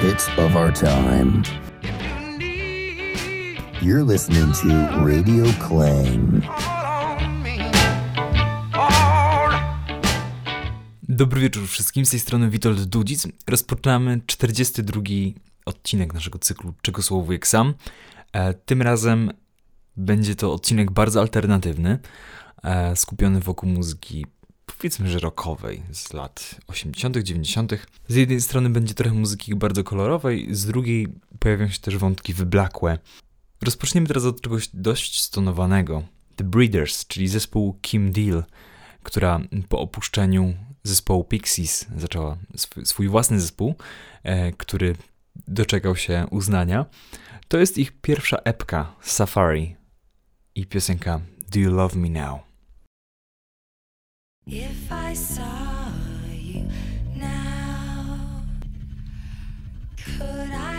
hits of our time. You're listening to Radio Clang. Dobry wieczór wszystkim, z tej strony Witold Dudzic. Rozpoczynamy 42 odcinek naszego cyklu Czego słowo jak sam. E, tym razem będzie to odcinek bardzo alternatywny, e, skupiony wokół muzyki powiedzmy, że rockowej z lat 80., 90. Z jednej strony będzie trochę muzyki bardzo kolorowej, z drugiej pojawią się też wątki wyblakłe. Rozpoczniemy teraz od czegoś dość stonowanego. The Breeders, czyli zespół Kim Deal, która po opuszczeniu zespołu Pixies zaczęła swój, swój własny zespół, e, który doczekał się uznania. To jest ich pierwsza epka Safari i piosenka Do You Love Me Now? If I saw you now, could I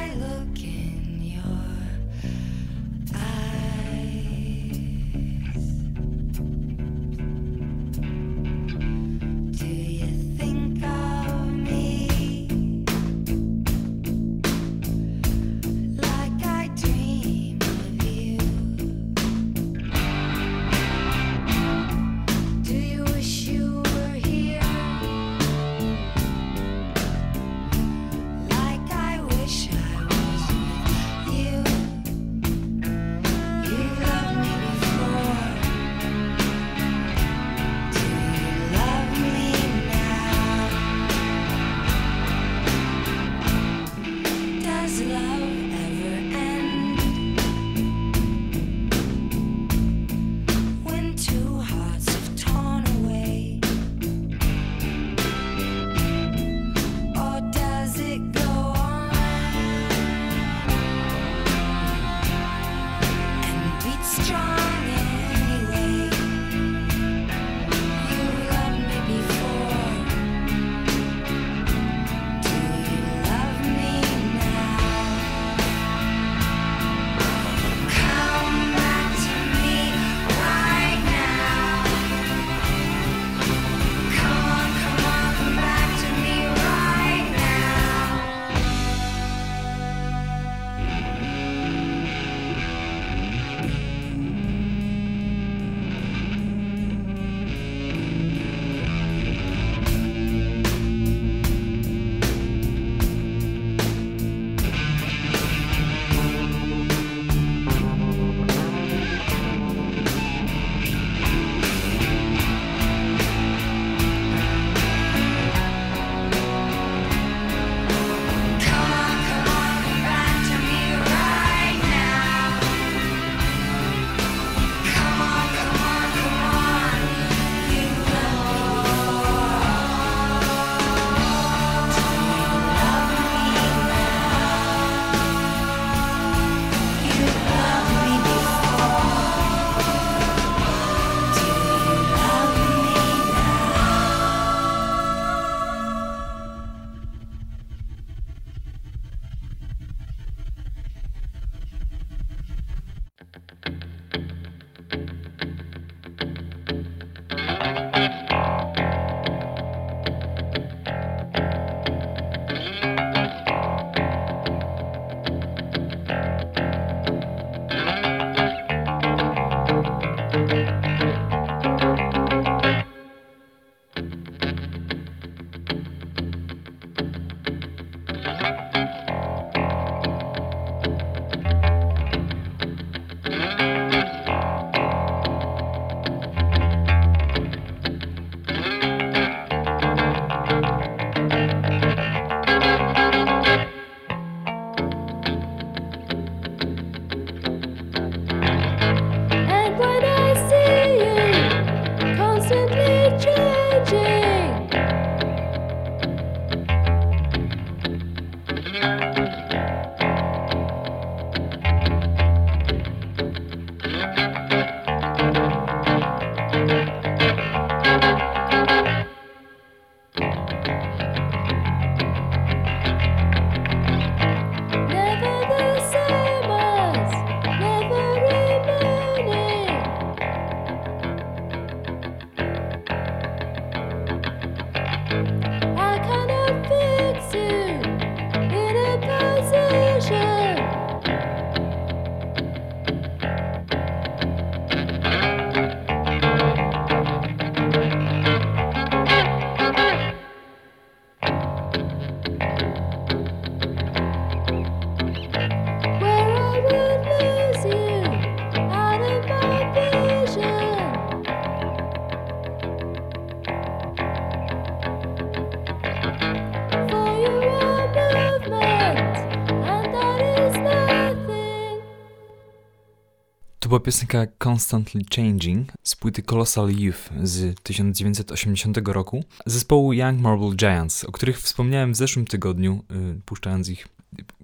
była piosenka Constantly Changing z płyty Colossal Youth z 1980 roku zespołu Young Marble Giants, o których wspomniałem w zeszłym tygodniu, y, puszczając ich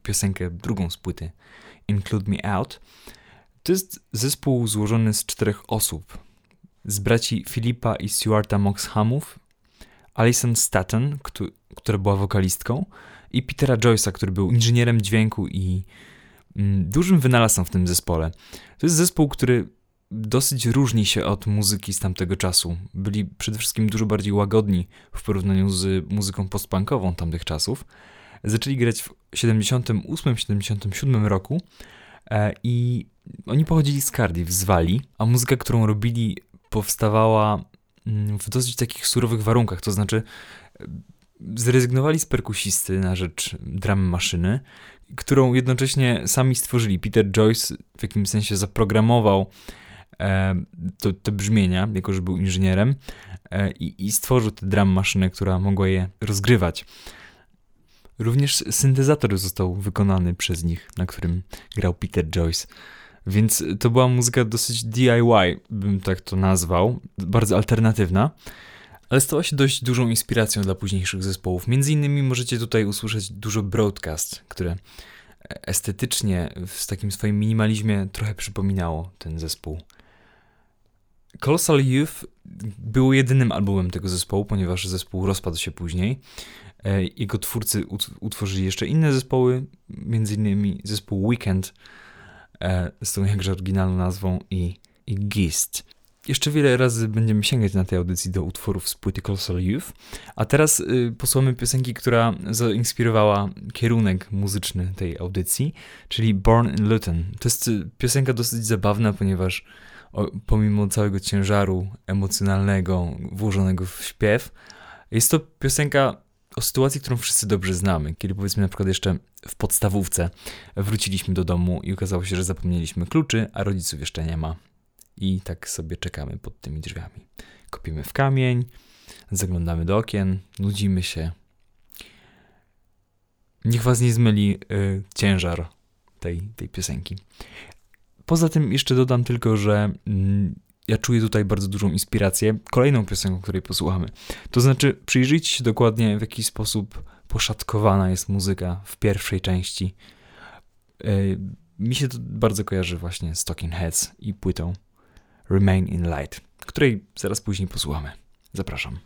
piosenkę drugą z płyty Include Me Out. To jest zespół złożony z czterech osób. Z braci Filipa i Stuarta Moxhamów, Alison Staten, któ- która była wokalistką, i Petera Joyce'a, który był inżynierem dźwięku i mm, dużym wynalazcą w tym zespole. To jest zespół, który dosyć różni się od muzyki z tamtego czasu. Byli przede wszystkim dużo bardziej łagodni w porównaniu z muzyką postpunkową tamtych czasów. Zaczęli grać w 78-77 roku e, i oni pochodzili z Cardiff, z Walii, a muzyka, którą robili, powstawała mm, w dosyć takich surowych warunkach, to znaczy e, zrezygnowali z perkusisty na rzecz drum maszyny, którą jednocześnie sami stworzyli. Peter Joyce w jakimś sensie zaprogramował e, to, te brzmienia, jako że był inżynierem e, i, i stworzył tę drum maszynę, która mogła je rozgrywać. Również syntezator został wykonany przez nich, na którym grał Peter Joyce. Więc to była muzyka dosyć DIY, bym tak to nazwał, bardzo alternatywna, ale stała się dość dużą inspiracją dla późniejszych zespołów. Między innymi możecie tutaj usłyszeć dużo broadcast, które estetycznie w takim swoim minimalizmie trochę przypominało ten zespół. Colossal Youth był jedynym albumem tego zespołu, ponieważ zespół rozpadł się później. E, Jego twórcy ut- utworzyli jeszcze inne zespoły, między innymi zespół Weekend e, z tą jakże oryginalną nazwą i, i Gist. Jeszcze wiele razy będziemy sięgać na tej audycji do utworów z płyty Colossal Youth, a teraz y, posłuchamy piosenki, która zainspirowała kierunek muzyczny tej audycji, czyli Born in Luton. To jest y, piosenka dosyć zabawna, ponieważ pomimo całego ciężaru emocjonalnego włożonego w śpiew, jest to piosenka o sytuacji, którą wszyscy dobrze znamy. Kiedy powiedzmy na przykład jeszcze w podstawówce wróciliśmy do domu i okazało się, że zapomnieliśmy kluczy, a rodziców jeszcze nie ma. I tak sobie czekamy pod tymi drzwiami. Kopiemy w kamień, zaglądamy do okien, nudzimy się. Niech was nie zmyli y, ciężar tej, tej piosenki. Poza tym jeszcze dodam tylko, że mm, ja czuję tutaj bardzo dużą inspirację kolejną piosenką, której posłuchamy. To znaczy, przyjrzyjcie się dokładnie, w jaki sposób poszatkowana jest muzyka w pierwszej części. Y, mi się to bardzo kojarzy właśnie z Talking Heads i płytą Remain in Light, której zaraz później posłuchamy. Zapraszam.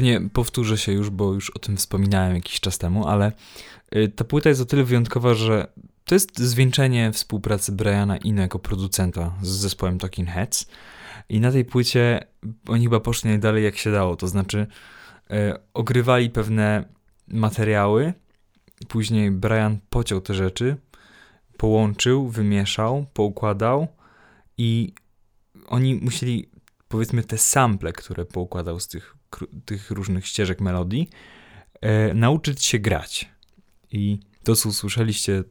Pewnie powtórzę się już, bo już o tym wspominałem jakiś czas temu, ale y, ta płyta jest o tyle wyjątkowa, że to jest zwieńczenie współpracy Briana Ino jako producenta z zespołem Talking Heads. I na tej płycie oni chyba poszli najdalej jak się dało, to znaczy y, ogrywali pewne materiały, później Brian pociął te rzeczy, połączył, wymieszał, poukładał i oni musieli, powiedzmy, te sample, które poukładał z tych, tych różnych ścieżek melodii, e, nauczyć się grać. I to, co usłyszeliście,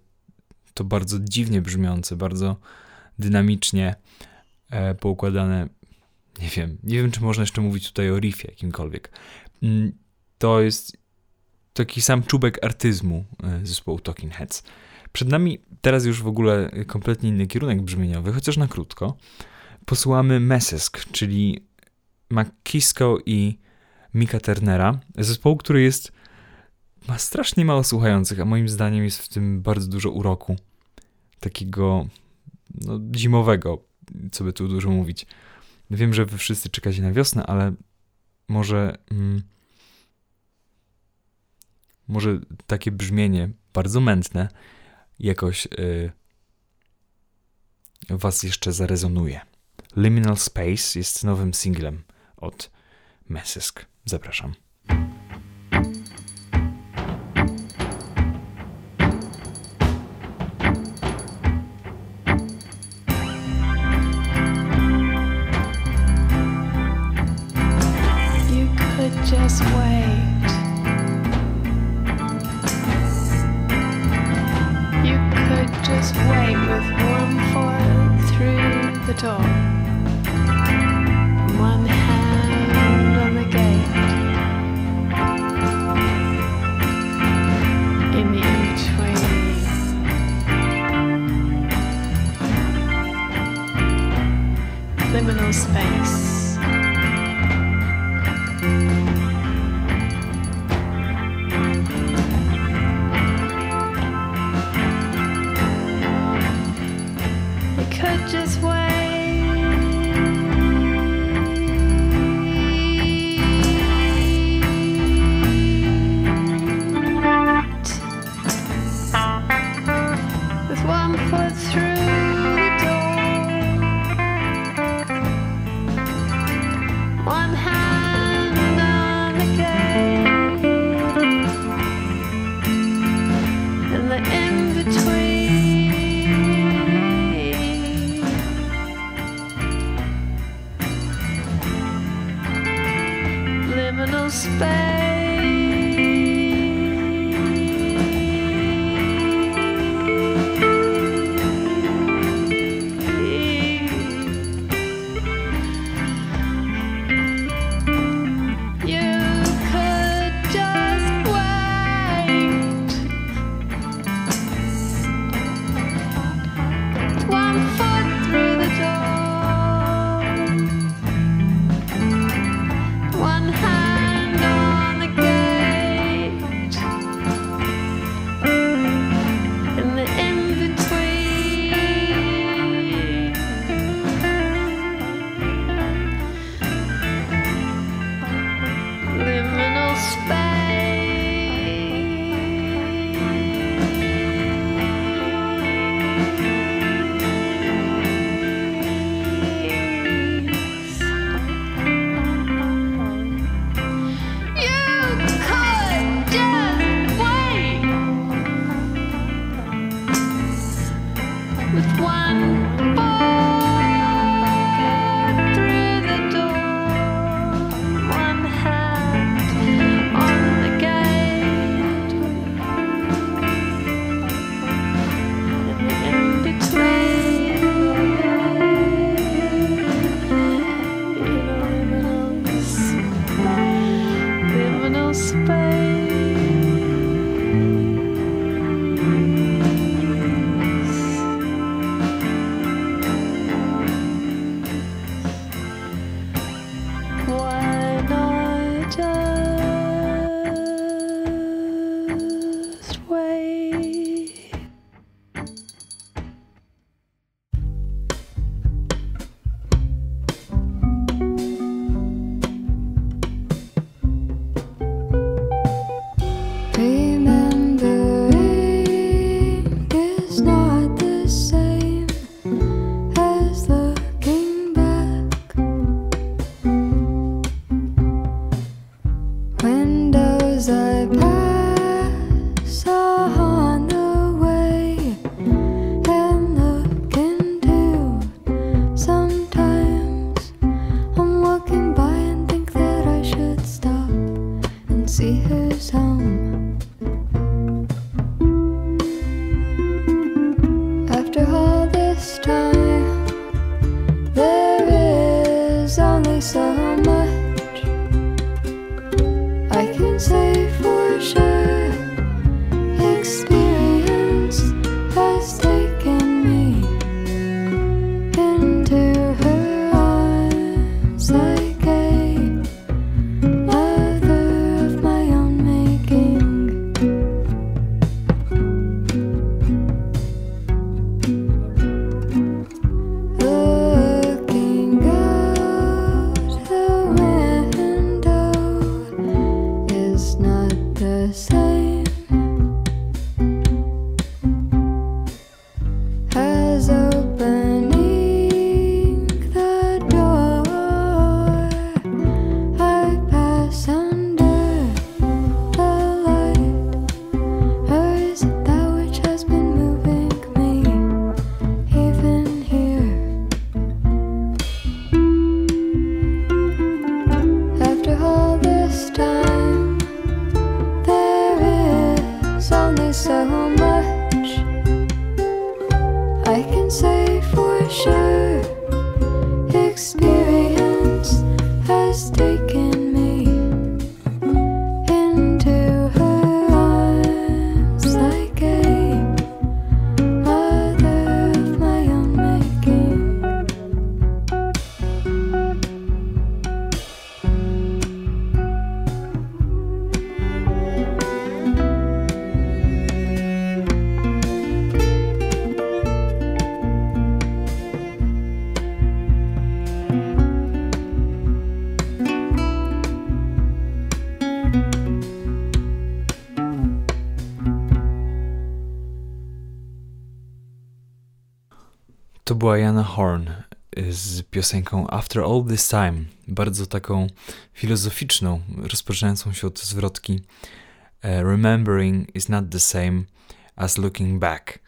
to bardzo dziwnie brzmiące, bardzo dynamicznie e, poukładane. Nie wiem, nie wiem, czy można jeszcze mówić tutaj o riffie jakimkolwiek. Mm, To jest taki sam czubek artyzmu e, zespołu Talking Heads. Przed nami teraz już w ogóle kompletnie inny kierunek brzmieniowy, chociaż na krótko. Posłuchamy Mesesk, czyli McKisko i Mika Turnera, zespołu, który jest ma strasznie mało słuchających, a moim zdaniem jest w tym bardzo dużo uroku. Takiego no, zimowego, co by tu dużo mówić. Wiem, że wy wszyscy czekacie na wiosnę, ale może mm, może takie brzmienie bardzo mętne jakoś y, was jeszcze zarezonuje. Liminal Space jest nowym singlem od Mesysk. Zapraszam. just wait with warm foil through the door. Liminal space. Liminal space. Była Jana Horn y, z piosenką After All This Time, bardzo taką filozoficzną, rozpoczynającą się od zwrotki e, Remembering is not the same as looking back.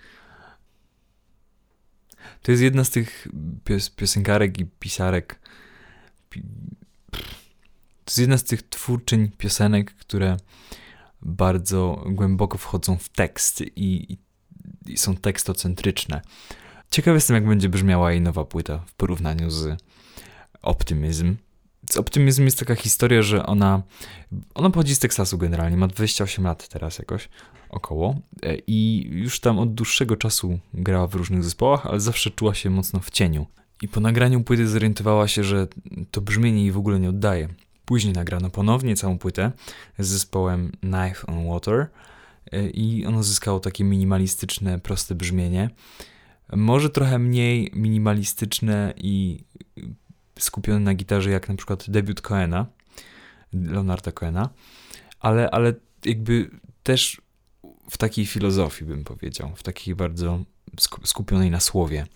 To jest jedna z tych pios piosenkarek i pisarek. Pi to jest jedna z tych twórczyń piosenek, które bardzo głęboko wchodzą w tekst i, i, i są tekstocentryczne. Ciekaw jestem, jak będzie brzmiała jej nowa płyta w porównaniu z Optimism. Z Optimism jest taka historia, że ona, ona pochodzi z Teksasu generalnie, ma 28 lat teraz jakoś, około e, i już tam od dłuższego czasu grała w różnych zespołach, ale zawsze czuła się mocno w cieniu. I po nagraniu płyty zorientowała się, że to brzmienie jej w ogóle nie oddaje. Później nagrano ponownie całą płytę z zespołem Knife on Water e, i ono zyskało takie minimalistyczne, proste brzmienie. Może trochę mniej minimalistyczne i skupione na gitarze, jak na przykład debiut Coena, Leonarda Coena, ale, ale jakby też w takiej filozofii bym powiedział, w takiej bardzo sku- skupionej na słowie.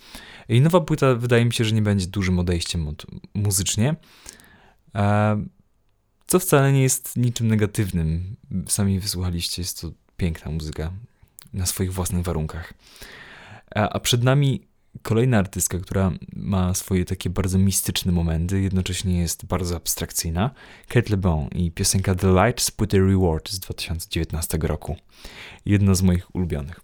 I nowa płyta wydaje mi się, że nie będzie dużym odejściem od muzycznie, e, co wcale nie jest niczym negatywnym. Sami wysłuchaliście, jest to piękna muzyka na swoich własnych warunkach. A, przed nami kolejna artystka, która ma swoje takie bardzo mistyczne momenty, jednocześnie jest bardzo abstrakcyjna. Kate LeBon i piosenka The Light z płyty Reward z 2019 roku. Jedna z moich ulubionych.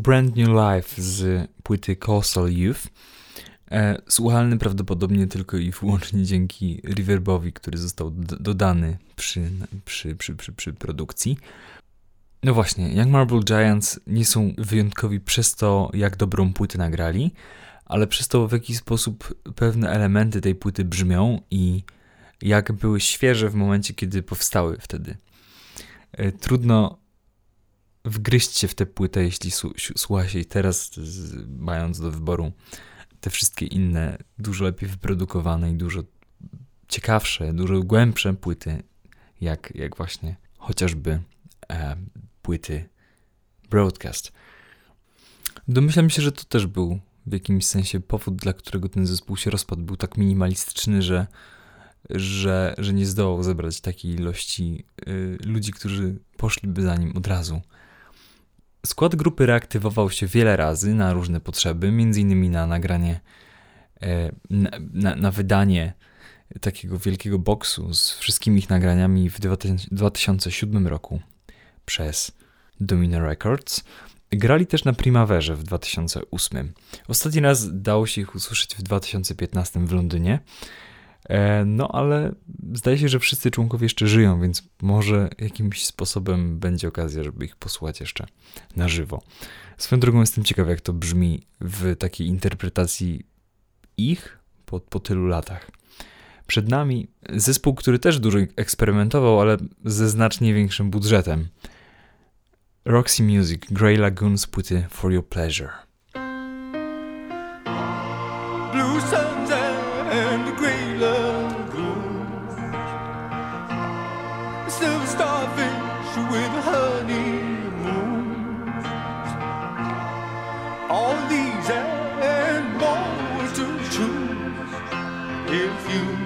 Brand New Life z płyty Coastal Youth. E, słuchalny prawdopodobnie tylko i wyłącznie dzięki reverbowi, który został dodany przy, przy, przy, przy, przy produkcji. No właśnie, Young Marble Giants nie są wyjątkowi przez to, jak dobrą płytę nagrali, ale przez to, w jaki sposób pewne elementy tej płyty brzmią i jak były świeże w momencie, kiedy powstały wtedy. E, Trudno wgryźć się w tę płytę, jeśli słucha się teraz, mając do wyboru te wszystkie inne, dużo lepiej wyprodukowane i dużo ciekawsze, dużo głębsze płyty, jak, jak właśnie chociażby e, płyty Broadcast. Domyślam się, że to też był w jakimś sensie powód, dla którego ten zespół się rozpadł. Był tak minimalistyczny, że, że, że nie zdołał zebrać takiej ilości y, ludzi, którzy poszliby za nim od razu. Skład grupy reaktywował się wiele razy na różne potrzeby, m.in. na nagranie, e, na, na, na wydanie takiego wielkiego boksu z wszystkimi ich nagraniami w 2000 2007 roku przez Domino Records. Grali też na Primaverze w 2008. Ostatni raz dało się ich usłyszeć w 2015 w Londynie. E, No ale zdaje się, że wszyscy członkowie jeszcze żyją, więc może jakimś sposobem będzie okazja, żeby ich posłuchać jeszcze na żywo. Swoją drogą jestem ciekaw, jak to brzmi w takiej interpretacji ich po, po tylu latach. Przed nami zespół, który też dużo eksperymentował, ale ze znacznie większym budżetem. Roxy Music, Grey Lagoon z płyty For Your Pleasure. blue All these and more to choose if you.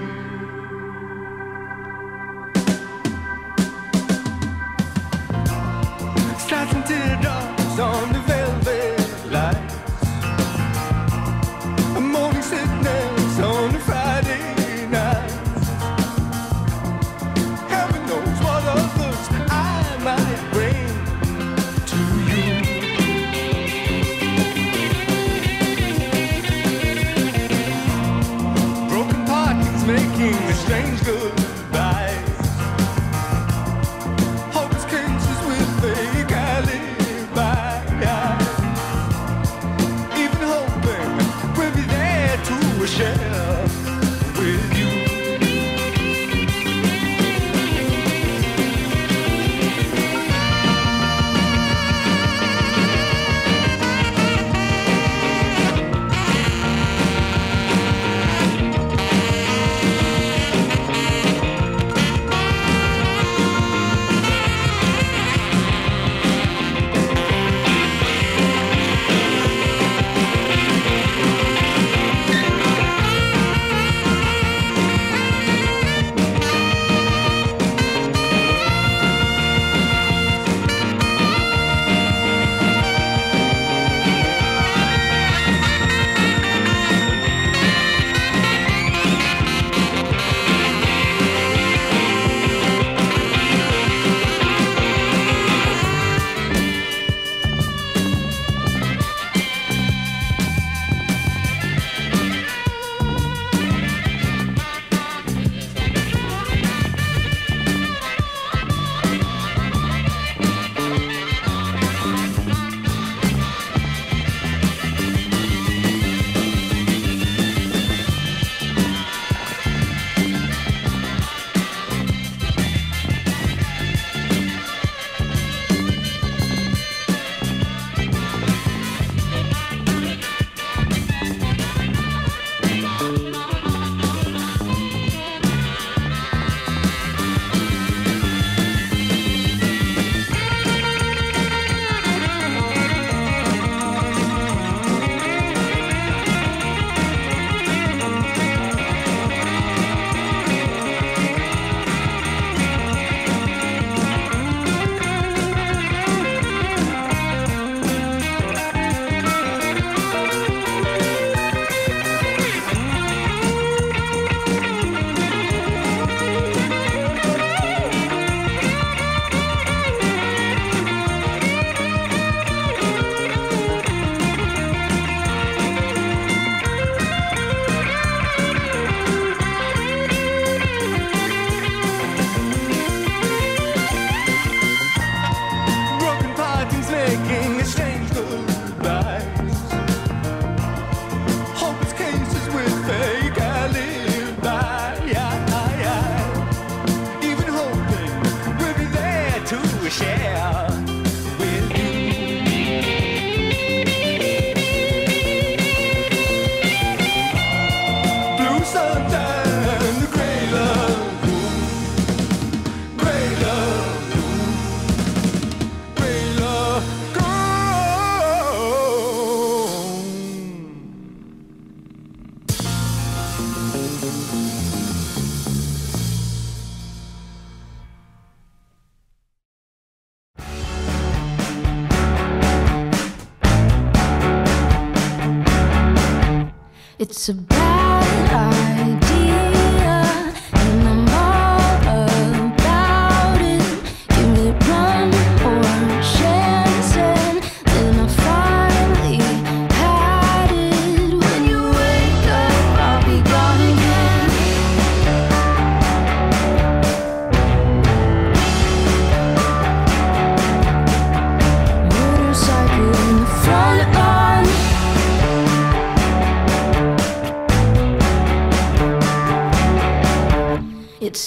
time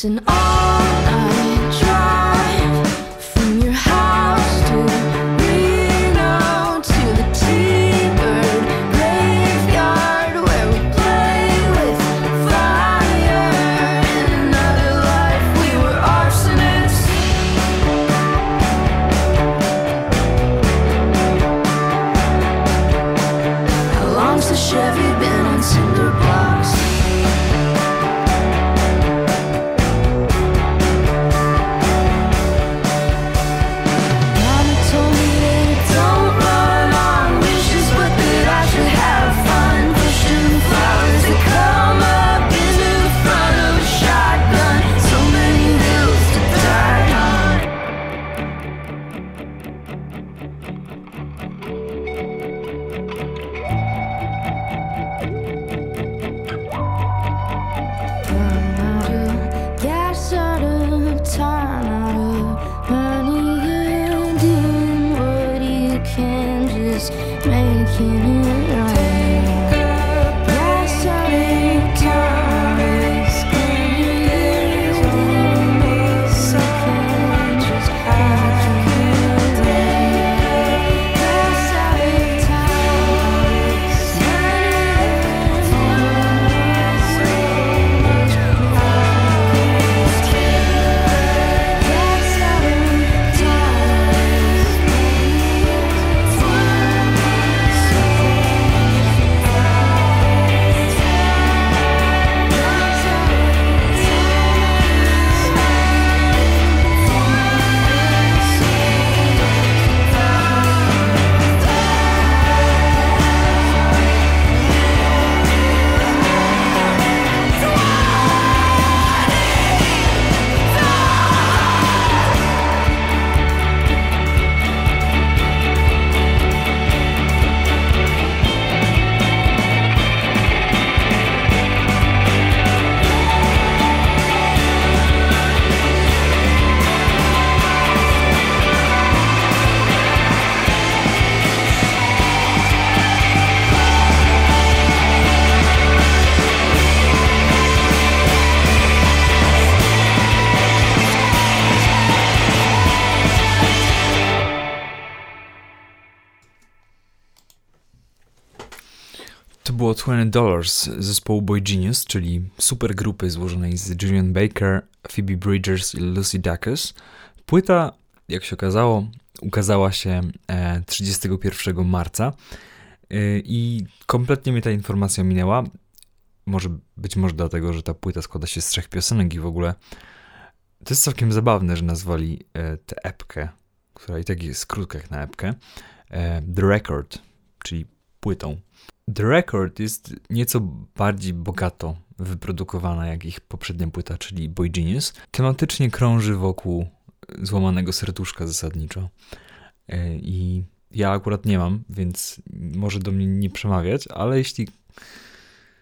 listen 20 Dollars zespołu Boy Genius, czyli super grupy złożonej z Julian Baker, Phoebe Bridgers i Lucy Dacus. Płyta, jak się okazało, ukazała się e, 31 marca e, i kompletnie mnie ta informacja minęła. Może być może dlatego, że ta płyta składa się z trzech piosenek i w ogóle to jest całkiem zabawne, że nazwali e, tę epkę, która i tak jest krótka jak na epkę, e, The Record, czyli płytą. The Record jest nieco bardziej bogato wyprodukowana jak ich poprzednia płyta, czyli Boy Genius. Tematycznie krąży wokół złamanego serduszka zasadniczo. E, I ja akurat nie mam, więc może do mnie nie przemawiać, ale jeśli.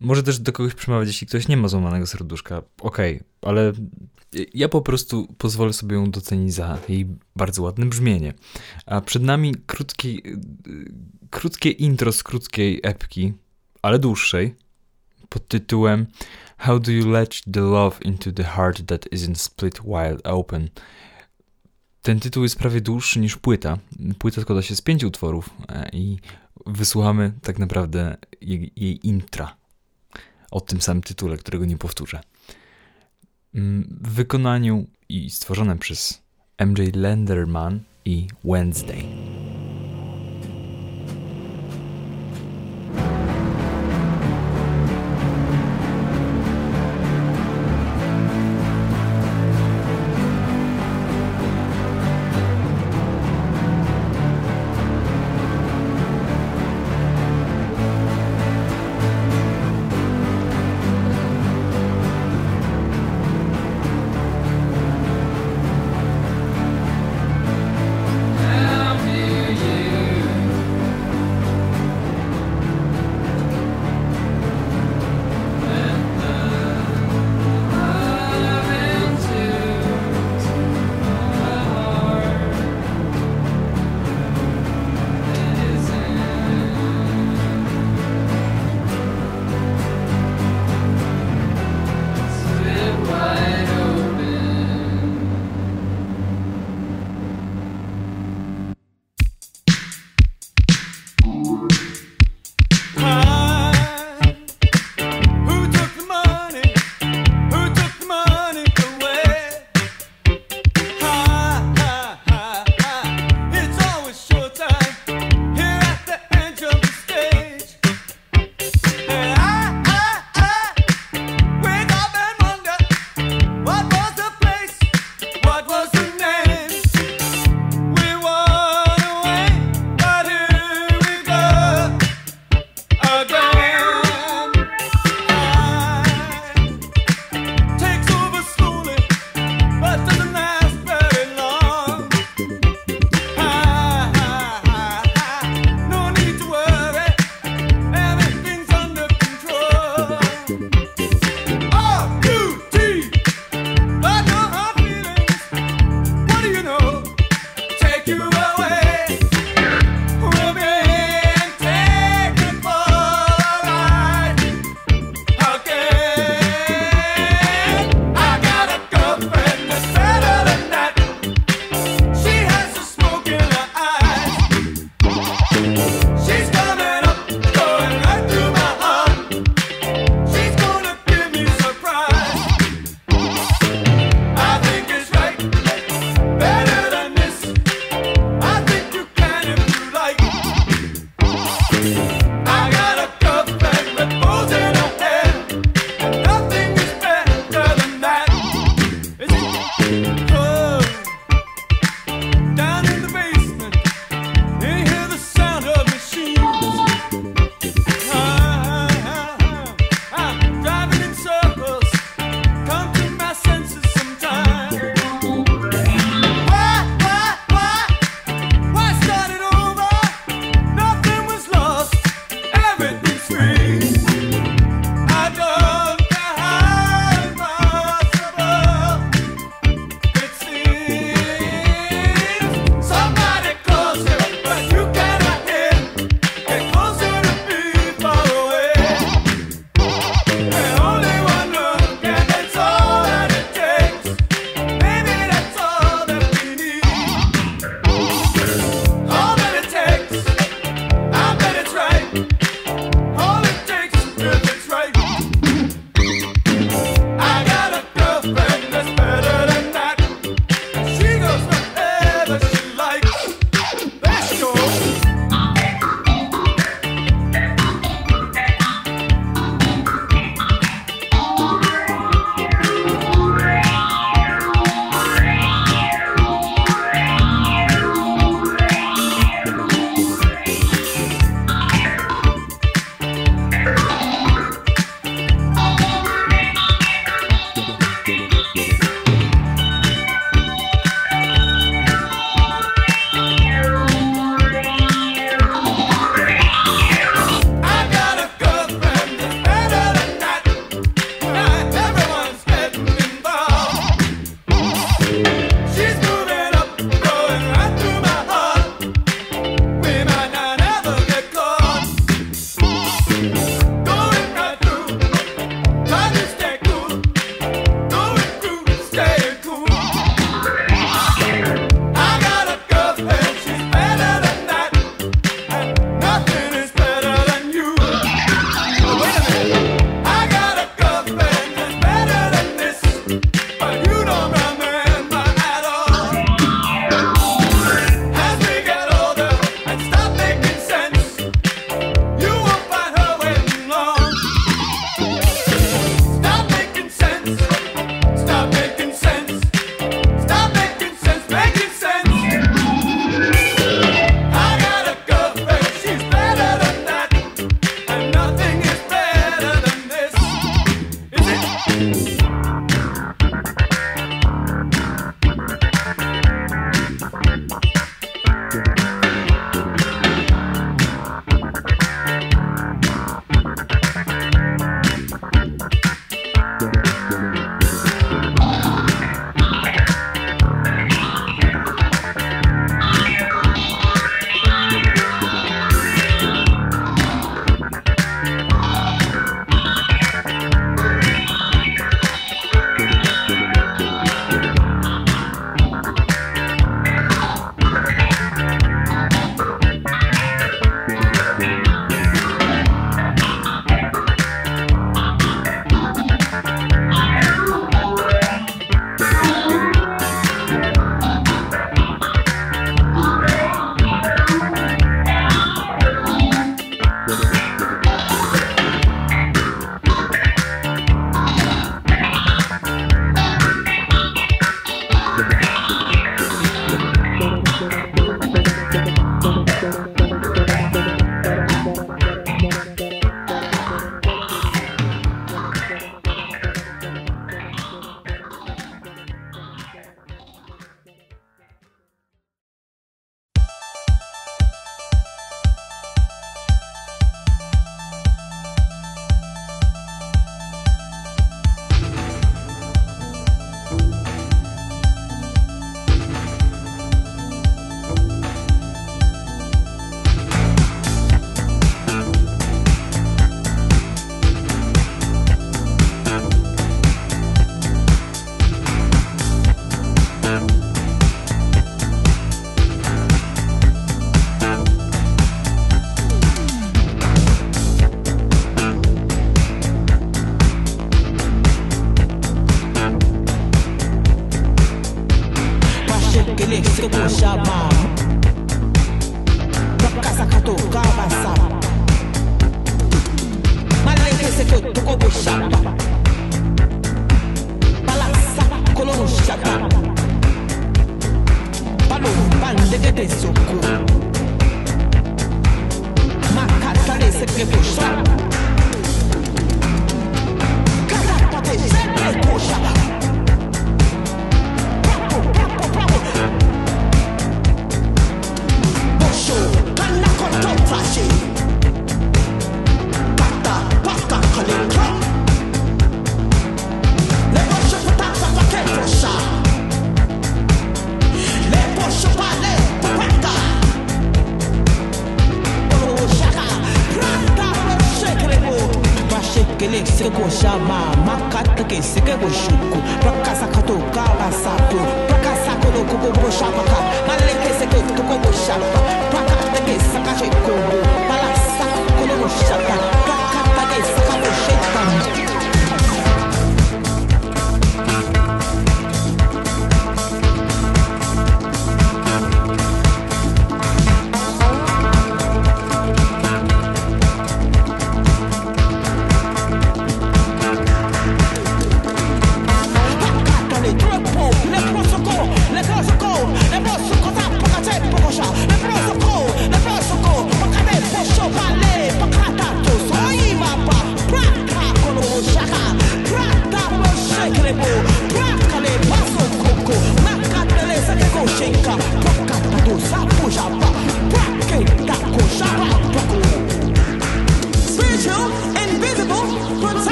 Może też do kogoś przemawiać, jeśli ktoś nie ma złamanego serduszka. Okej, ale ja po prostu pozwolę sobie ją docenić za jej bardzo ładne brzmienie. A przed nami krótki, krótkie intro z krótkiej epki, ale dłuższej, pod tytułem How do you let the love into the heart that isn't split wide open? Ten tytuł jest prawie dłuższy niż płyta. Płyta składa się z pięciu utworów e, i wysłuchamy tak naprawdę jej, jej intra o tym samym tytule, którego nie powtórzę. Mm, W wykonaniu i stworzone przez MJ Lenderman i Wednesday.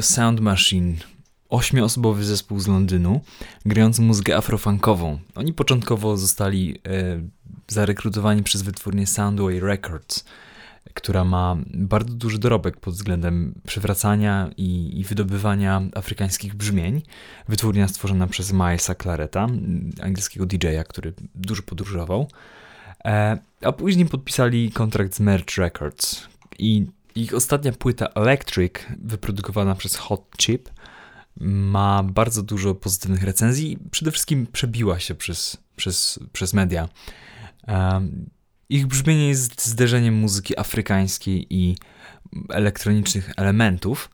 Sound Machine, ośmioosobowy zespół z Londynu, grający muzykę afrofunkową. Oni początkowo zostali e, zarekrutowani przez wytwórnię Soundway Records, która ma bardzo duży dorobek pod względem przywracania i, i wydobywania afrykańskich brzmień. Wytwórnia stworzona przez Milesa Clareta, angielskiego DJ-a, który dużo podróżował. E, a później podpisali kontrakt z Merch Records i ich ostatnia płyta Electric, wyprodukowana przez Hot Chip, ma bardzo dużo pozytywnych recenzji i przede wszystkim przebiła się przez, przez, przez media. Ich brzmienie jest zderzeniem muzyki afrykańskiej i elektronicznych elementów.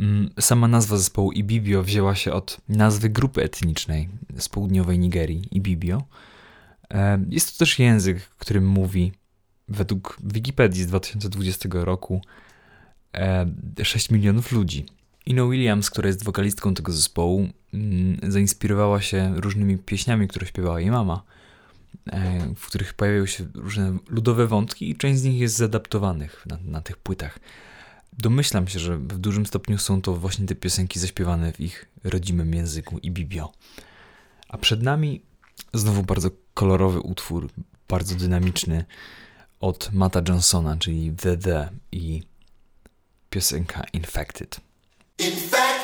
Mm, Sama nazwa zespołu Ibibio wzięła się od nazwy grupy etnicznej z południowej Nigerii, Ibibio. Jest to też język, którym mówi według Wikipedii z 2020 roku e, 6 milionów ludzi. Ino Williams, która jest wokalistką tego zespołu, mm, zainspirowała się różnymi pieśniami, które śpiewała jej mama, e, w których pojawiają się różne ludowe wątki i część z nich jest zadaptowanych na, na tych płytach. Domyślam się, że w dużym stopniu są to właśnie te piosenki zaśpiewane w ich rodzimym języku i bibio. A przed nami znowu bardzo kolorowy utwór, bardzo dynamiczny, od Mata Johnsona, czyli The The i piosenka Infected. Infect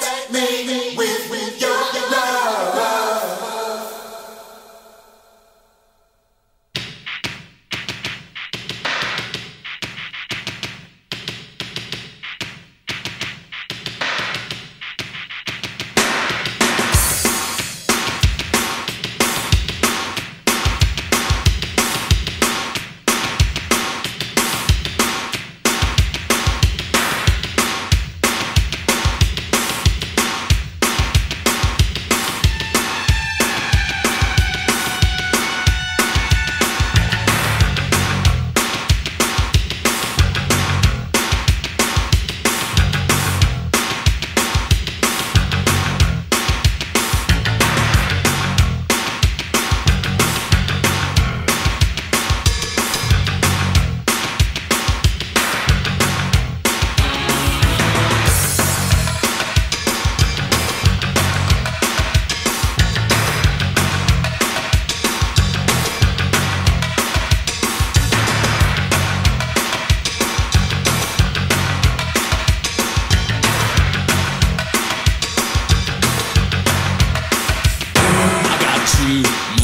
to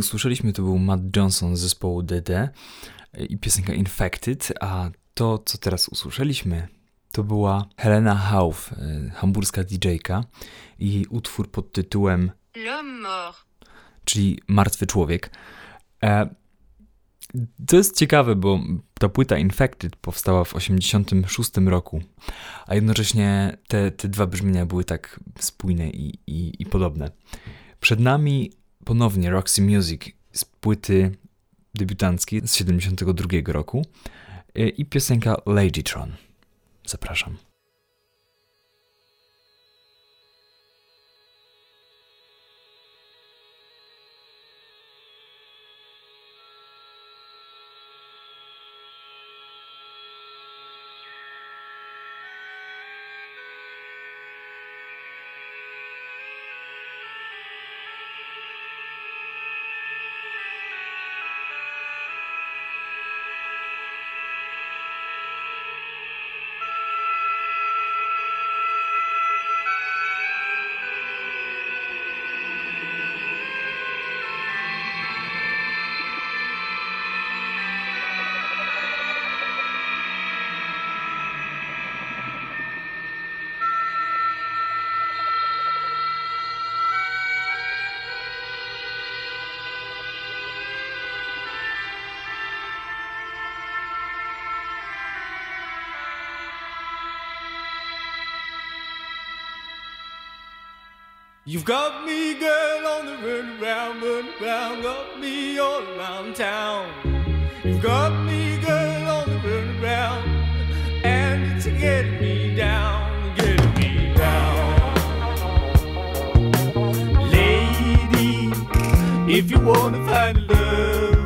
usłyszeliśmy, to był Matt Johnson z zespołu DD i piosenka Infected, a to, co teraz usłyszeliśmy, to była Helena Hauff, e, hamburska DJ-ka i jej utwór pod tytułem L'homme mort. czyli Martwy Człowiek. E, to jest ciekawe, bo ta płyta Infected powstała w 86 roku, a jednocześnie te, te dwa brzmienia były tak spójne i, i, i podobne. Przed nami ponownie Roxy Music z płyty debiutanckiej z 72 roku e, i piosenka Ladytron. Zapraszam. You've got me, girl, on the run around, run around, got me all around town. You've got me, girl, on the run around, and it's getting me down, getting me down. Lady, if you wanna find a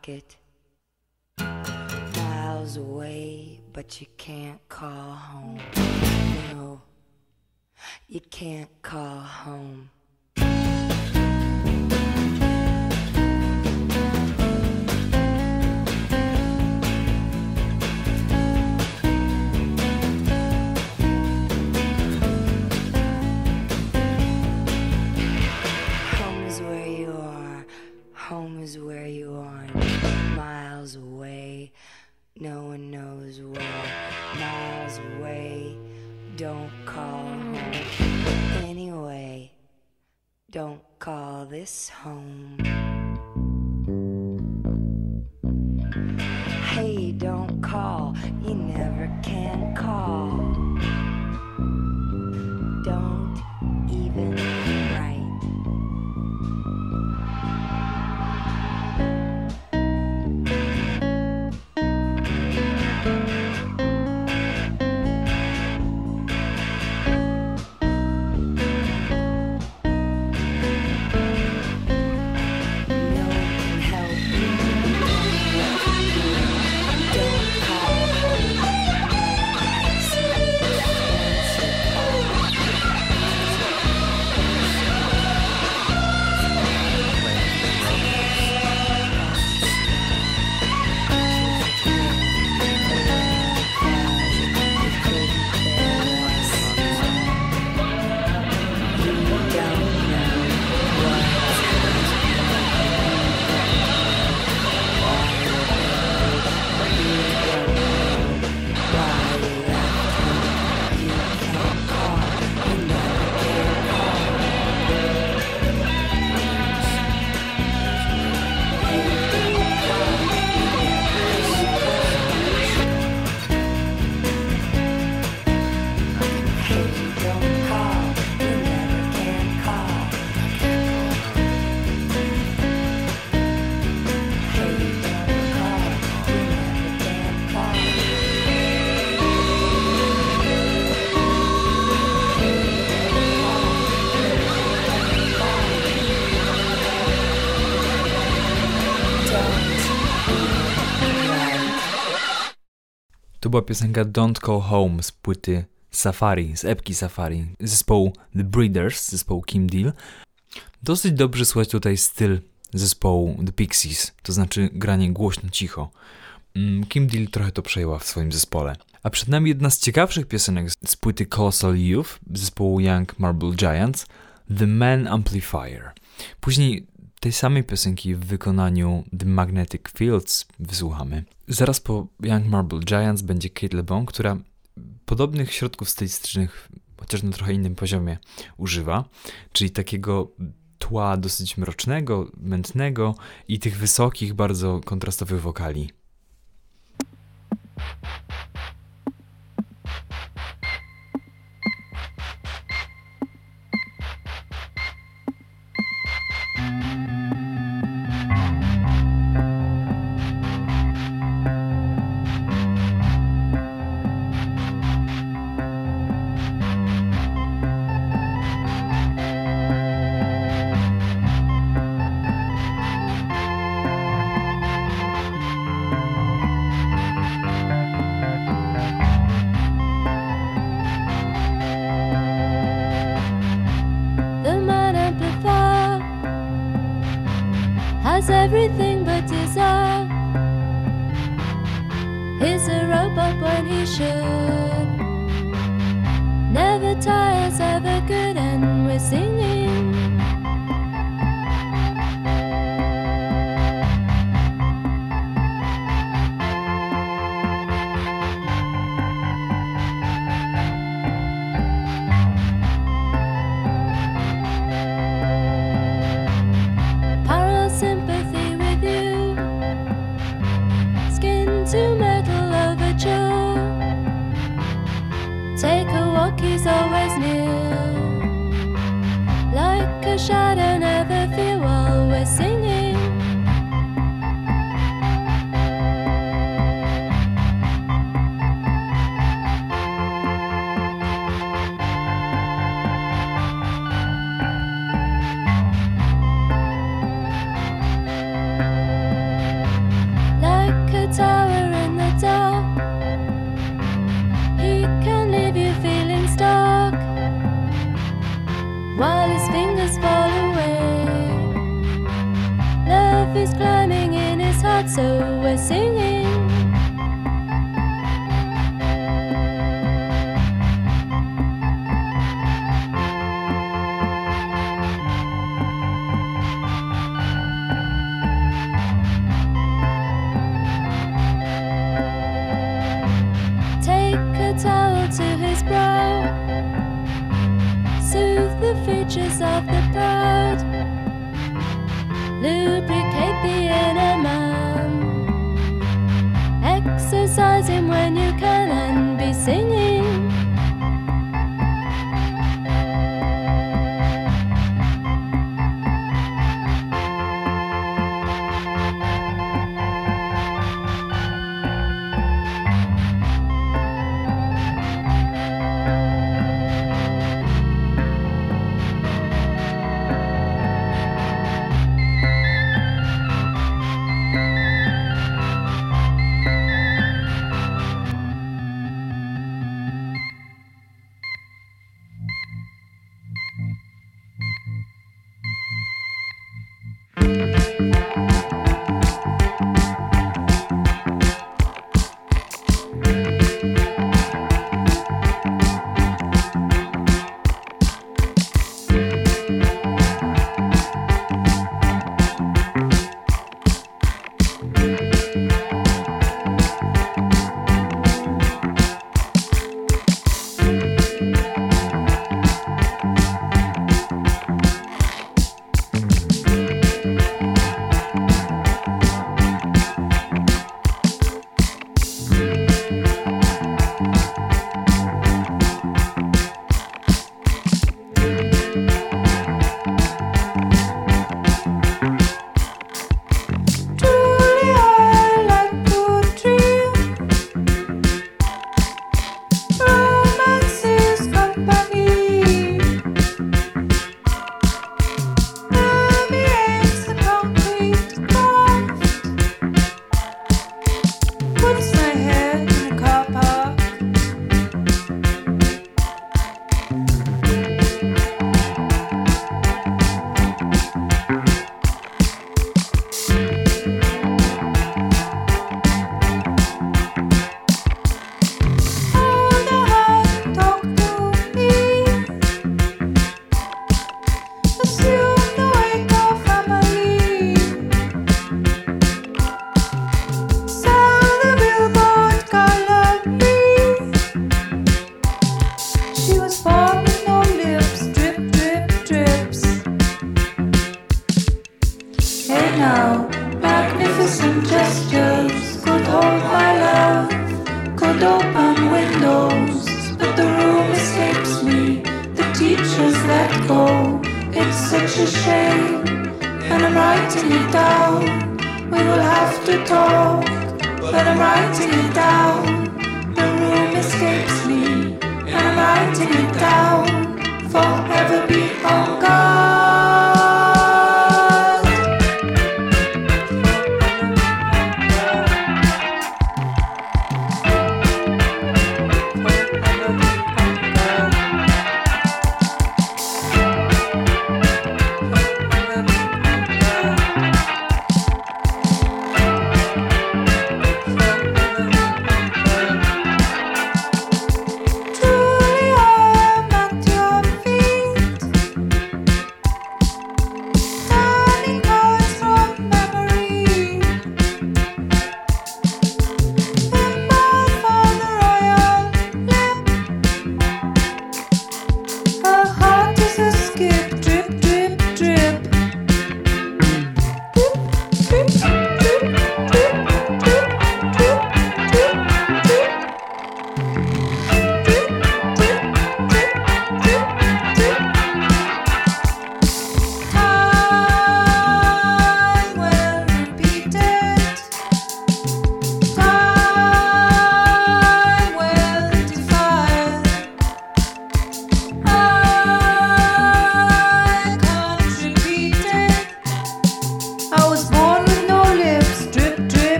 pocket. Miles away, but you can't call home. No, you can't call home. Home Don't call home. Anyway, don't call this home. To była piosenka Don't Go Home z płyty Safari, z epki Safari, zespołu The Breeders, zespołu Kim Deal. Dosyć dobrze słychać tutaj styl zespołu The Pixies, to znaczy granie głośno, cicho. Mm, Kim Deal trochę to przejęła w swoim zespole. A przed nami jedna z ciekawszych piosenek z płyty Colossal Youth zespołu Young Marble Giants, The Man Amplifier. Później tej samej piosenki w wykonaniu The Magnetic Fields wysłuchamy. Zaraz po Young Marble Giants będzie Kate LeBon, która podobnych środków stylistycznych, chociaż na trochę innym poziomie, używa, czyli takiego tła dosyć mrocznego, mętnego i tych wysokich, bardzo kontrastowych wokali. Him when you can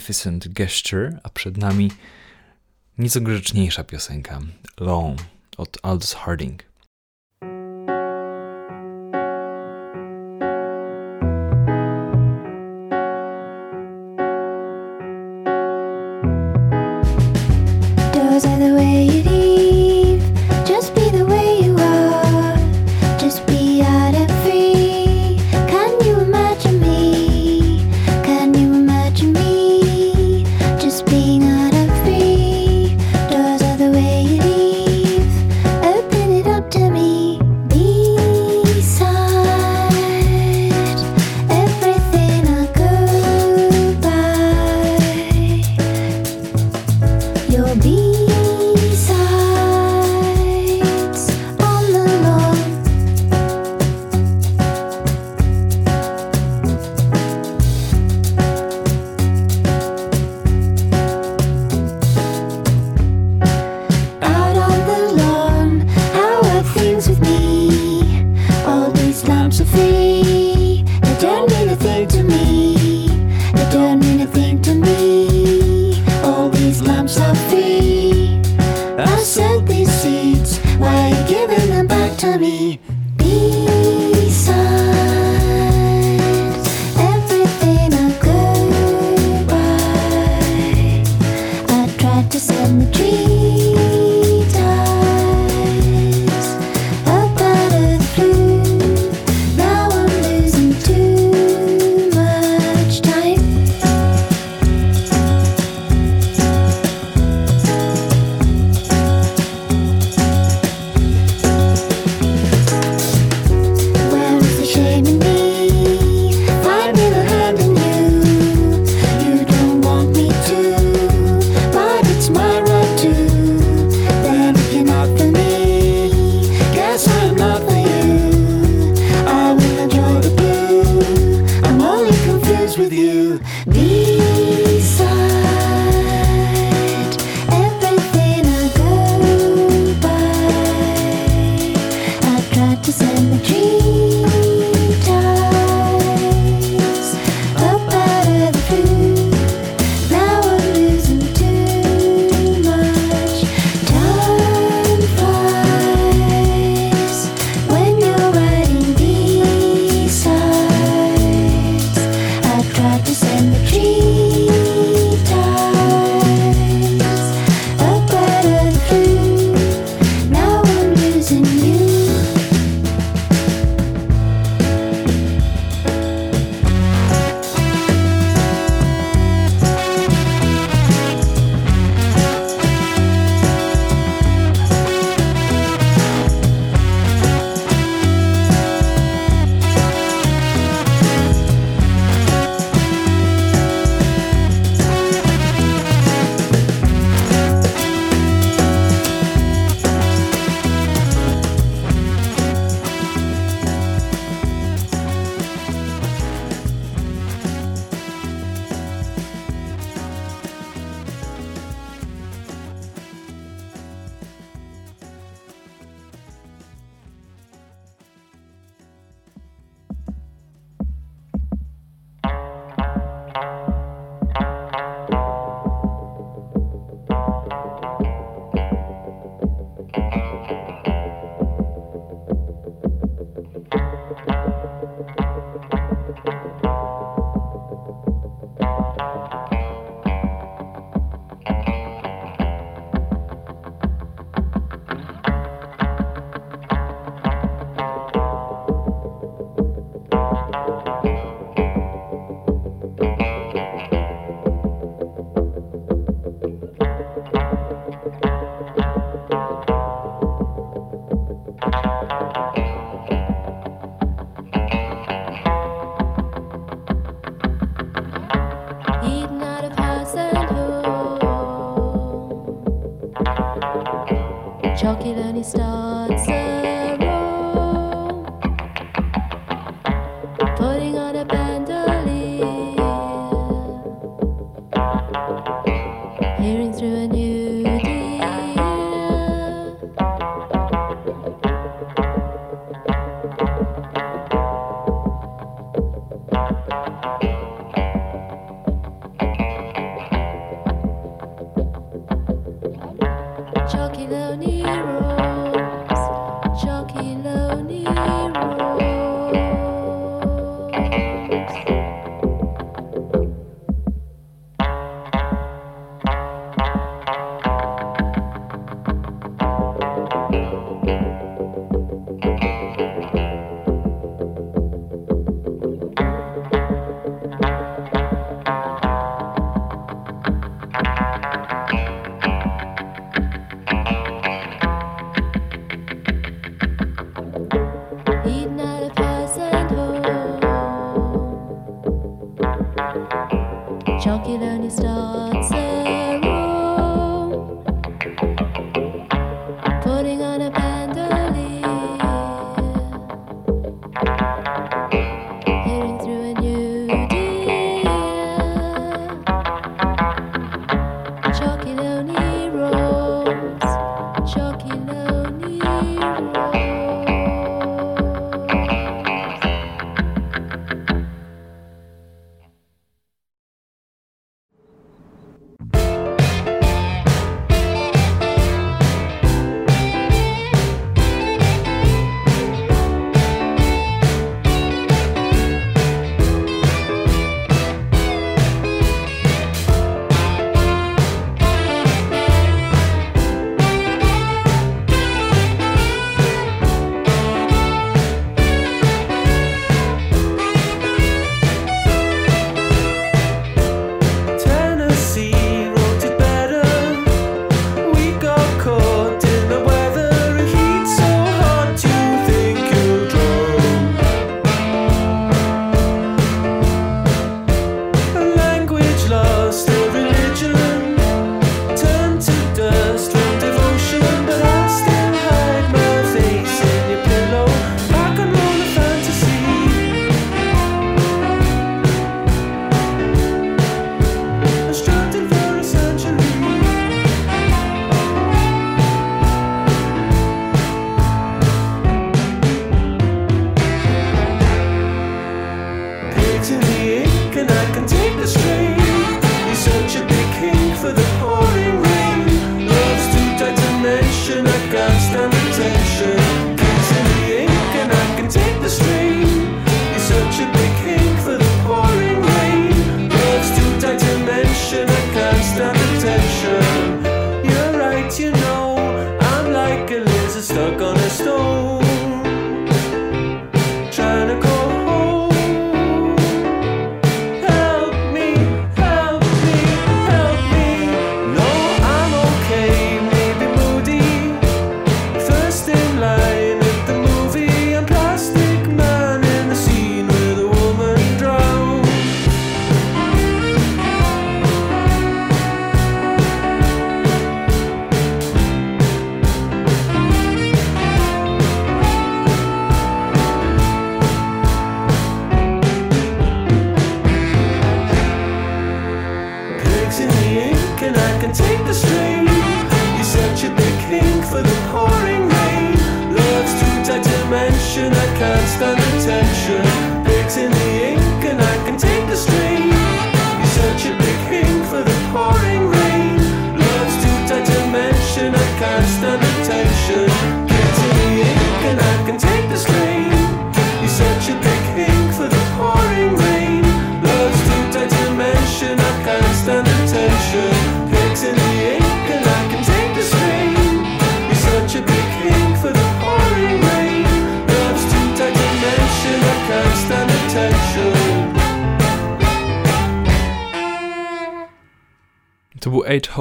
Magnificent Gesture, a przed nami nieco grzeczniejsza piosenka Long od Aldous Harding.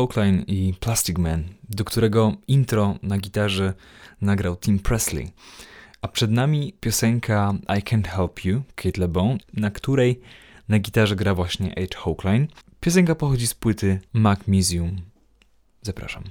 Cochran i Plastic Man, do którego intro na gitarze nagrał Tim Presley. A przed nami piosenka I Can't Help You, Kate LeBon, na której na gitarze gra właśnie H. Hochline. Piosenka pochodzi z płyty Mac Museum. Zapraszam.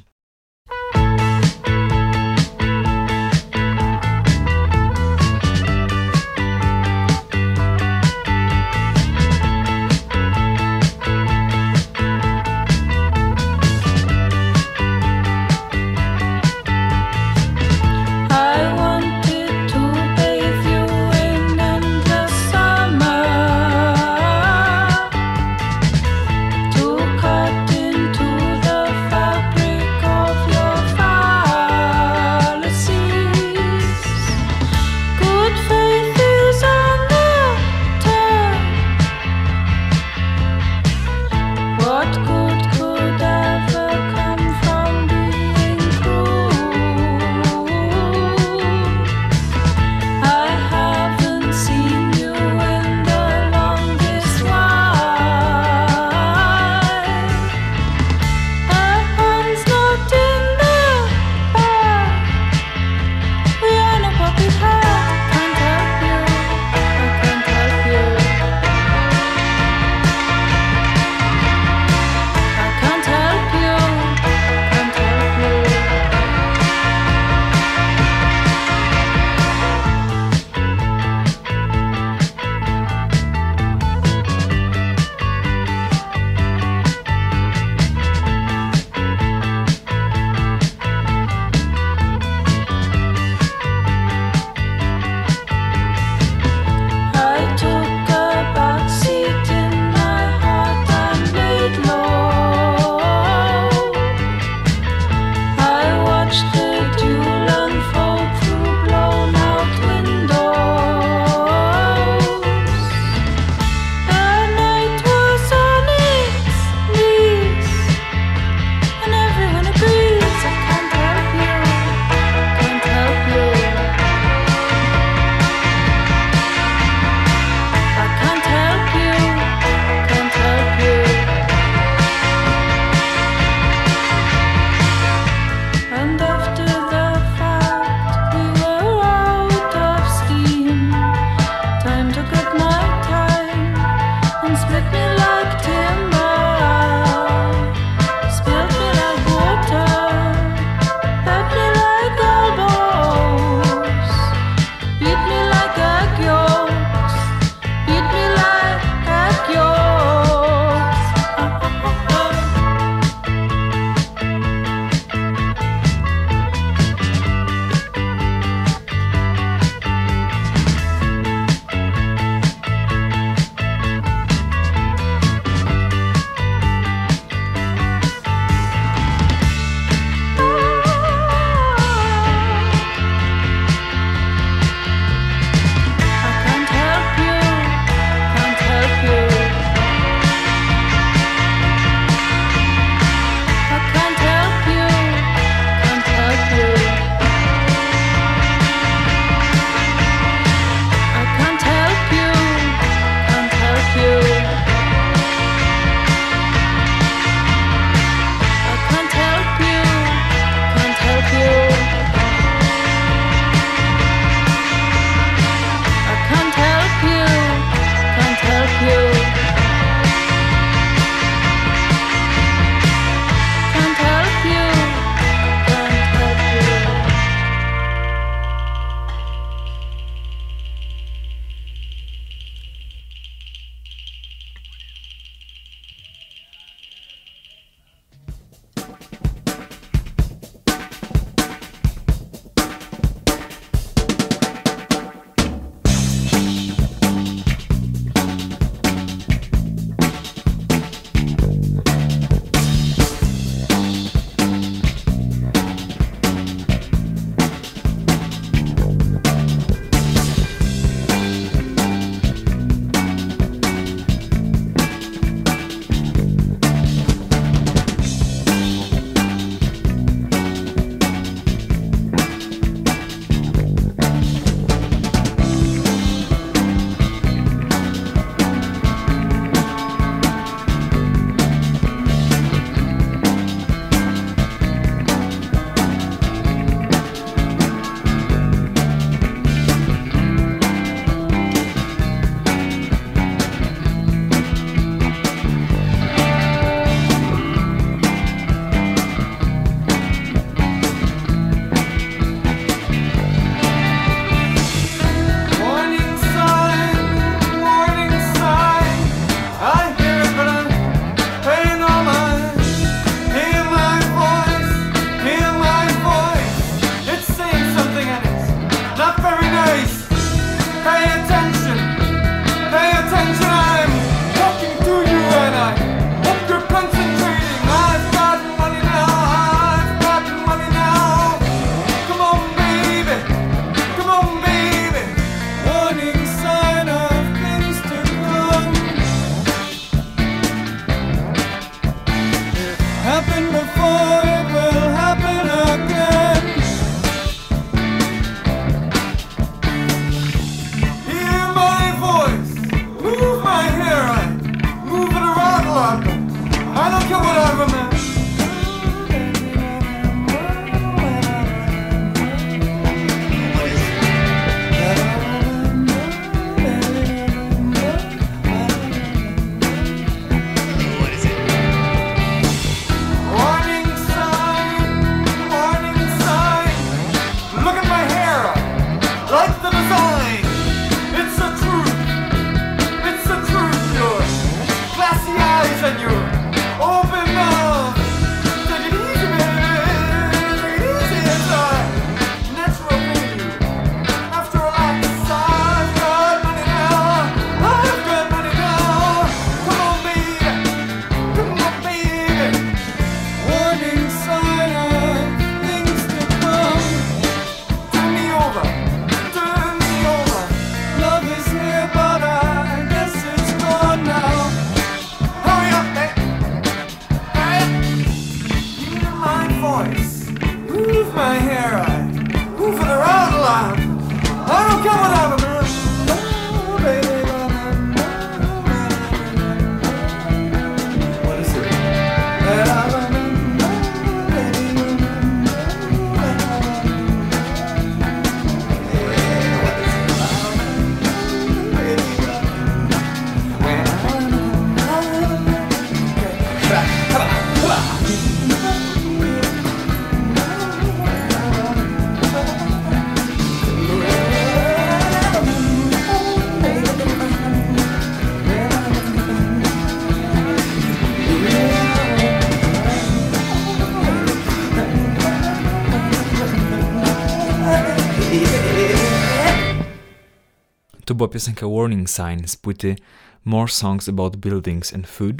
Była piosenka Warning Sign z płyty More Songs About Buildings and Food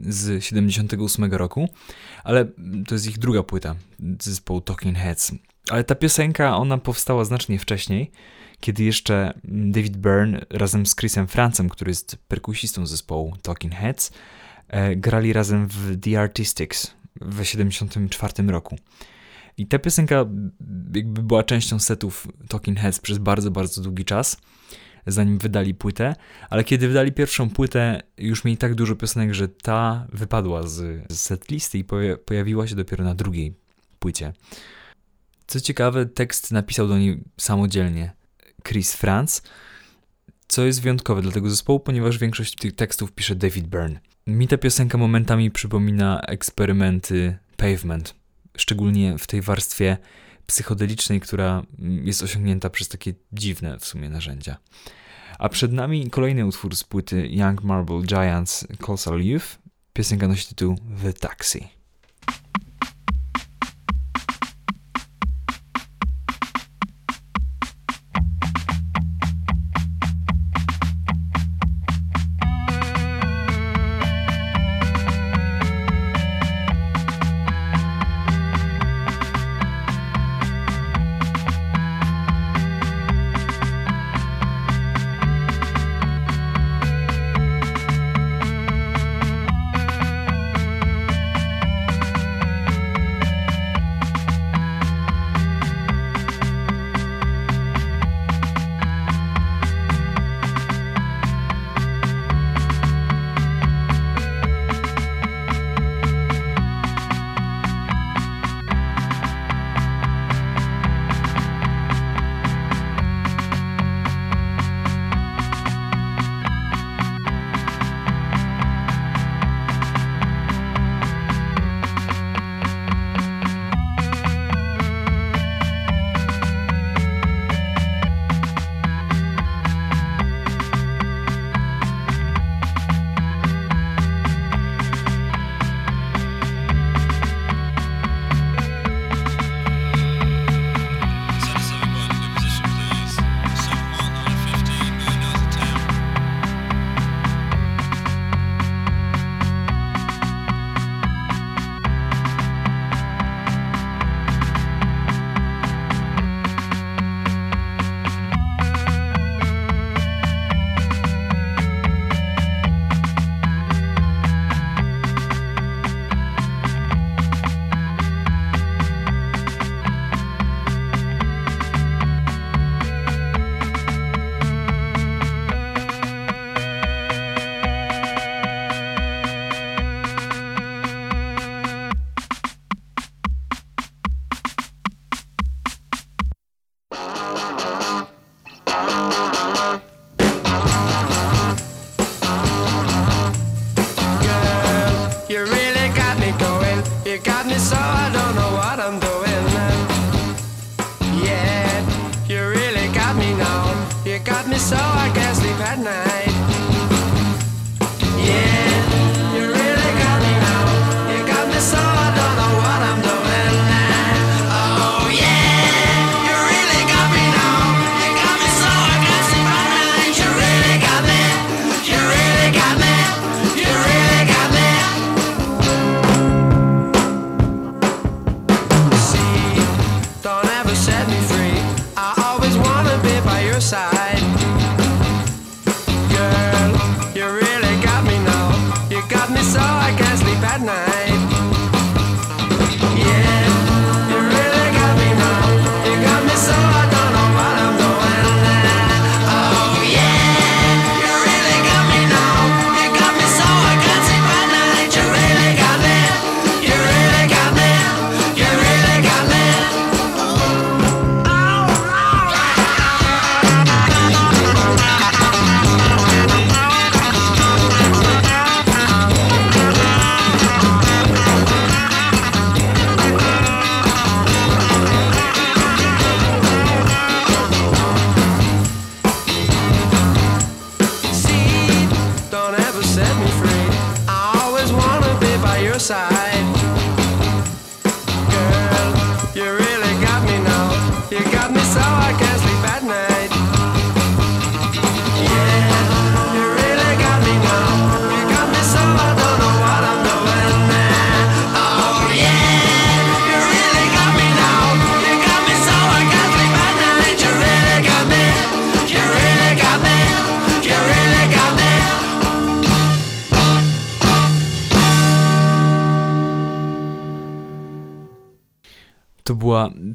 z 78 roku, ale to jest ich druga płyta zespołu Talking Heads. Ale ta piosenka, ona powstała znacznie wcześniej, kiedy jeszcze David Byrne razem z Chrisem Francem, który jest perkusistą zespołu Talking Heads, e, grali razem w The Artistics w 74 roku. I ta piosenka jakby była częścią setów Talking Heads przez bardzo, bardzo długi czas, zanim wydali płytę, ale kiedy wydali pierwszą płytę, już mieli tak dużo piosenek, że ta wypadła z, z setlisty i poja- pojawiła się dopiero na drugiej płycie. Co ciekawe, tekst napisał do niej samodzielnie Chris Franz, co jest wyjątkowe dla tego zespołu, ponieważ większość tych tekstów pisze David Byrne. Mi ta piosenka momentami przypomina eksperymenty Pavement, szczególnie w tej warstwie psychodelicznej, która jest osiągnięta przez takie dziwne w sumie narzędzia. A przed nami kolejny utwór z płyty Young Marble Giants Coastal Youth. Piosenka nosi tytuł The Taxi.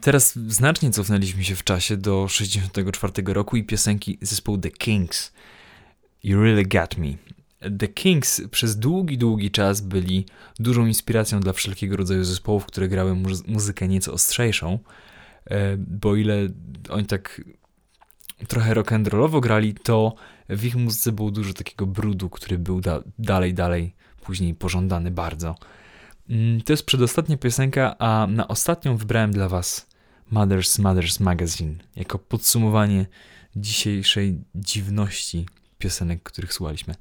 Teraz znacznie cofnęliśmy się w czasie do 64 roku i piosenki zespołu The Kings. You Really Got Me. The Kings przez długi, długi czas byli dużą inspiracją dla wszelkiego rodzaju zespołów, które grały muzy- muzykę nieco ostrzejszą, e, bo ile oni tak trochę rock'n'rollowo grali, to w ich muzyce było dużo takiego brudu, który był da- dalej, dalej później pożądany bardzo. Mm, To jest przedostatnia piosenka, a na ostatnią wybrałem dla Was Mother's Mother's Magazine jako podsumowanie dzisiejszej dziwności piosenek, których słuchaliśmy.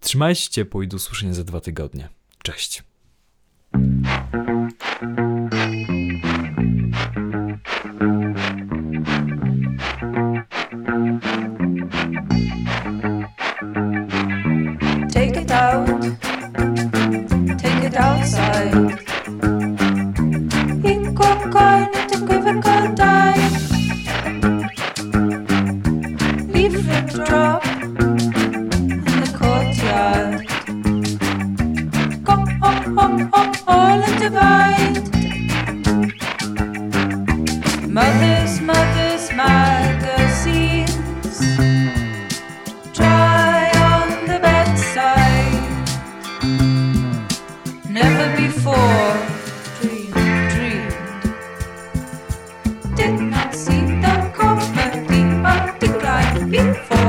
Trzymajcie się ciepło i do usłyszenia za dwa tygodnie. Cześć. Divide. Mothers, mothers, magazines. Dry on the bedside. Never before dreamed. Did not see the comedy of decline before.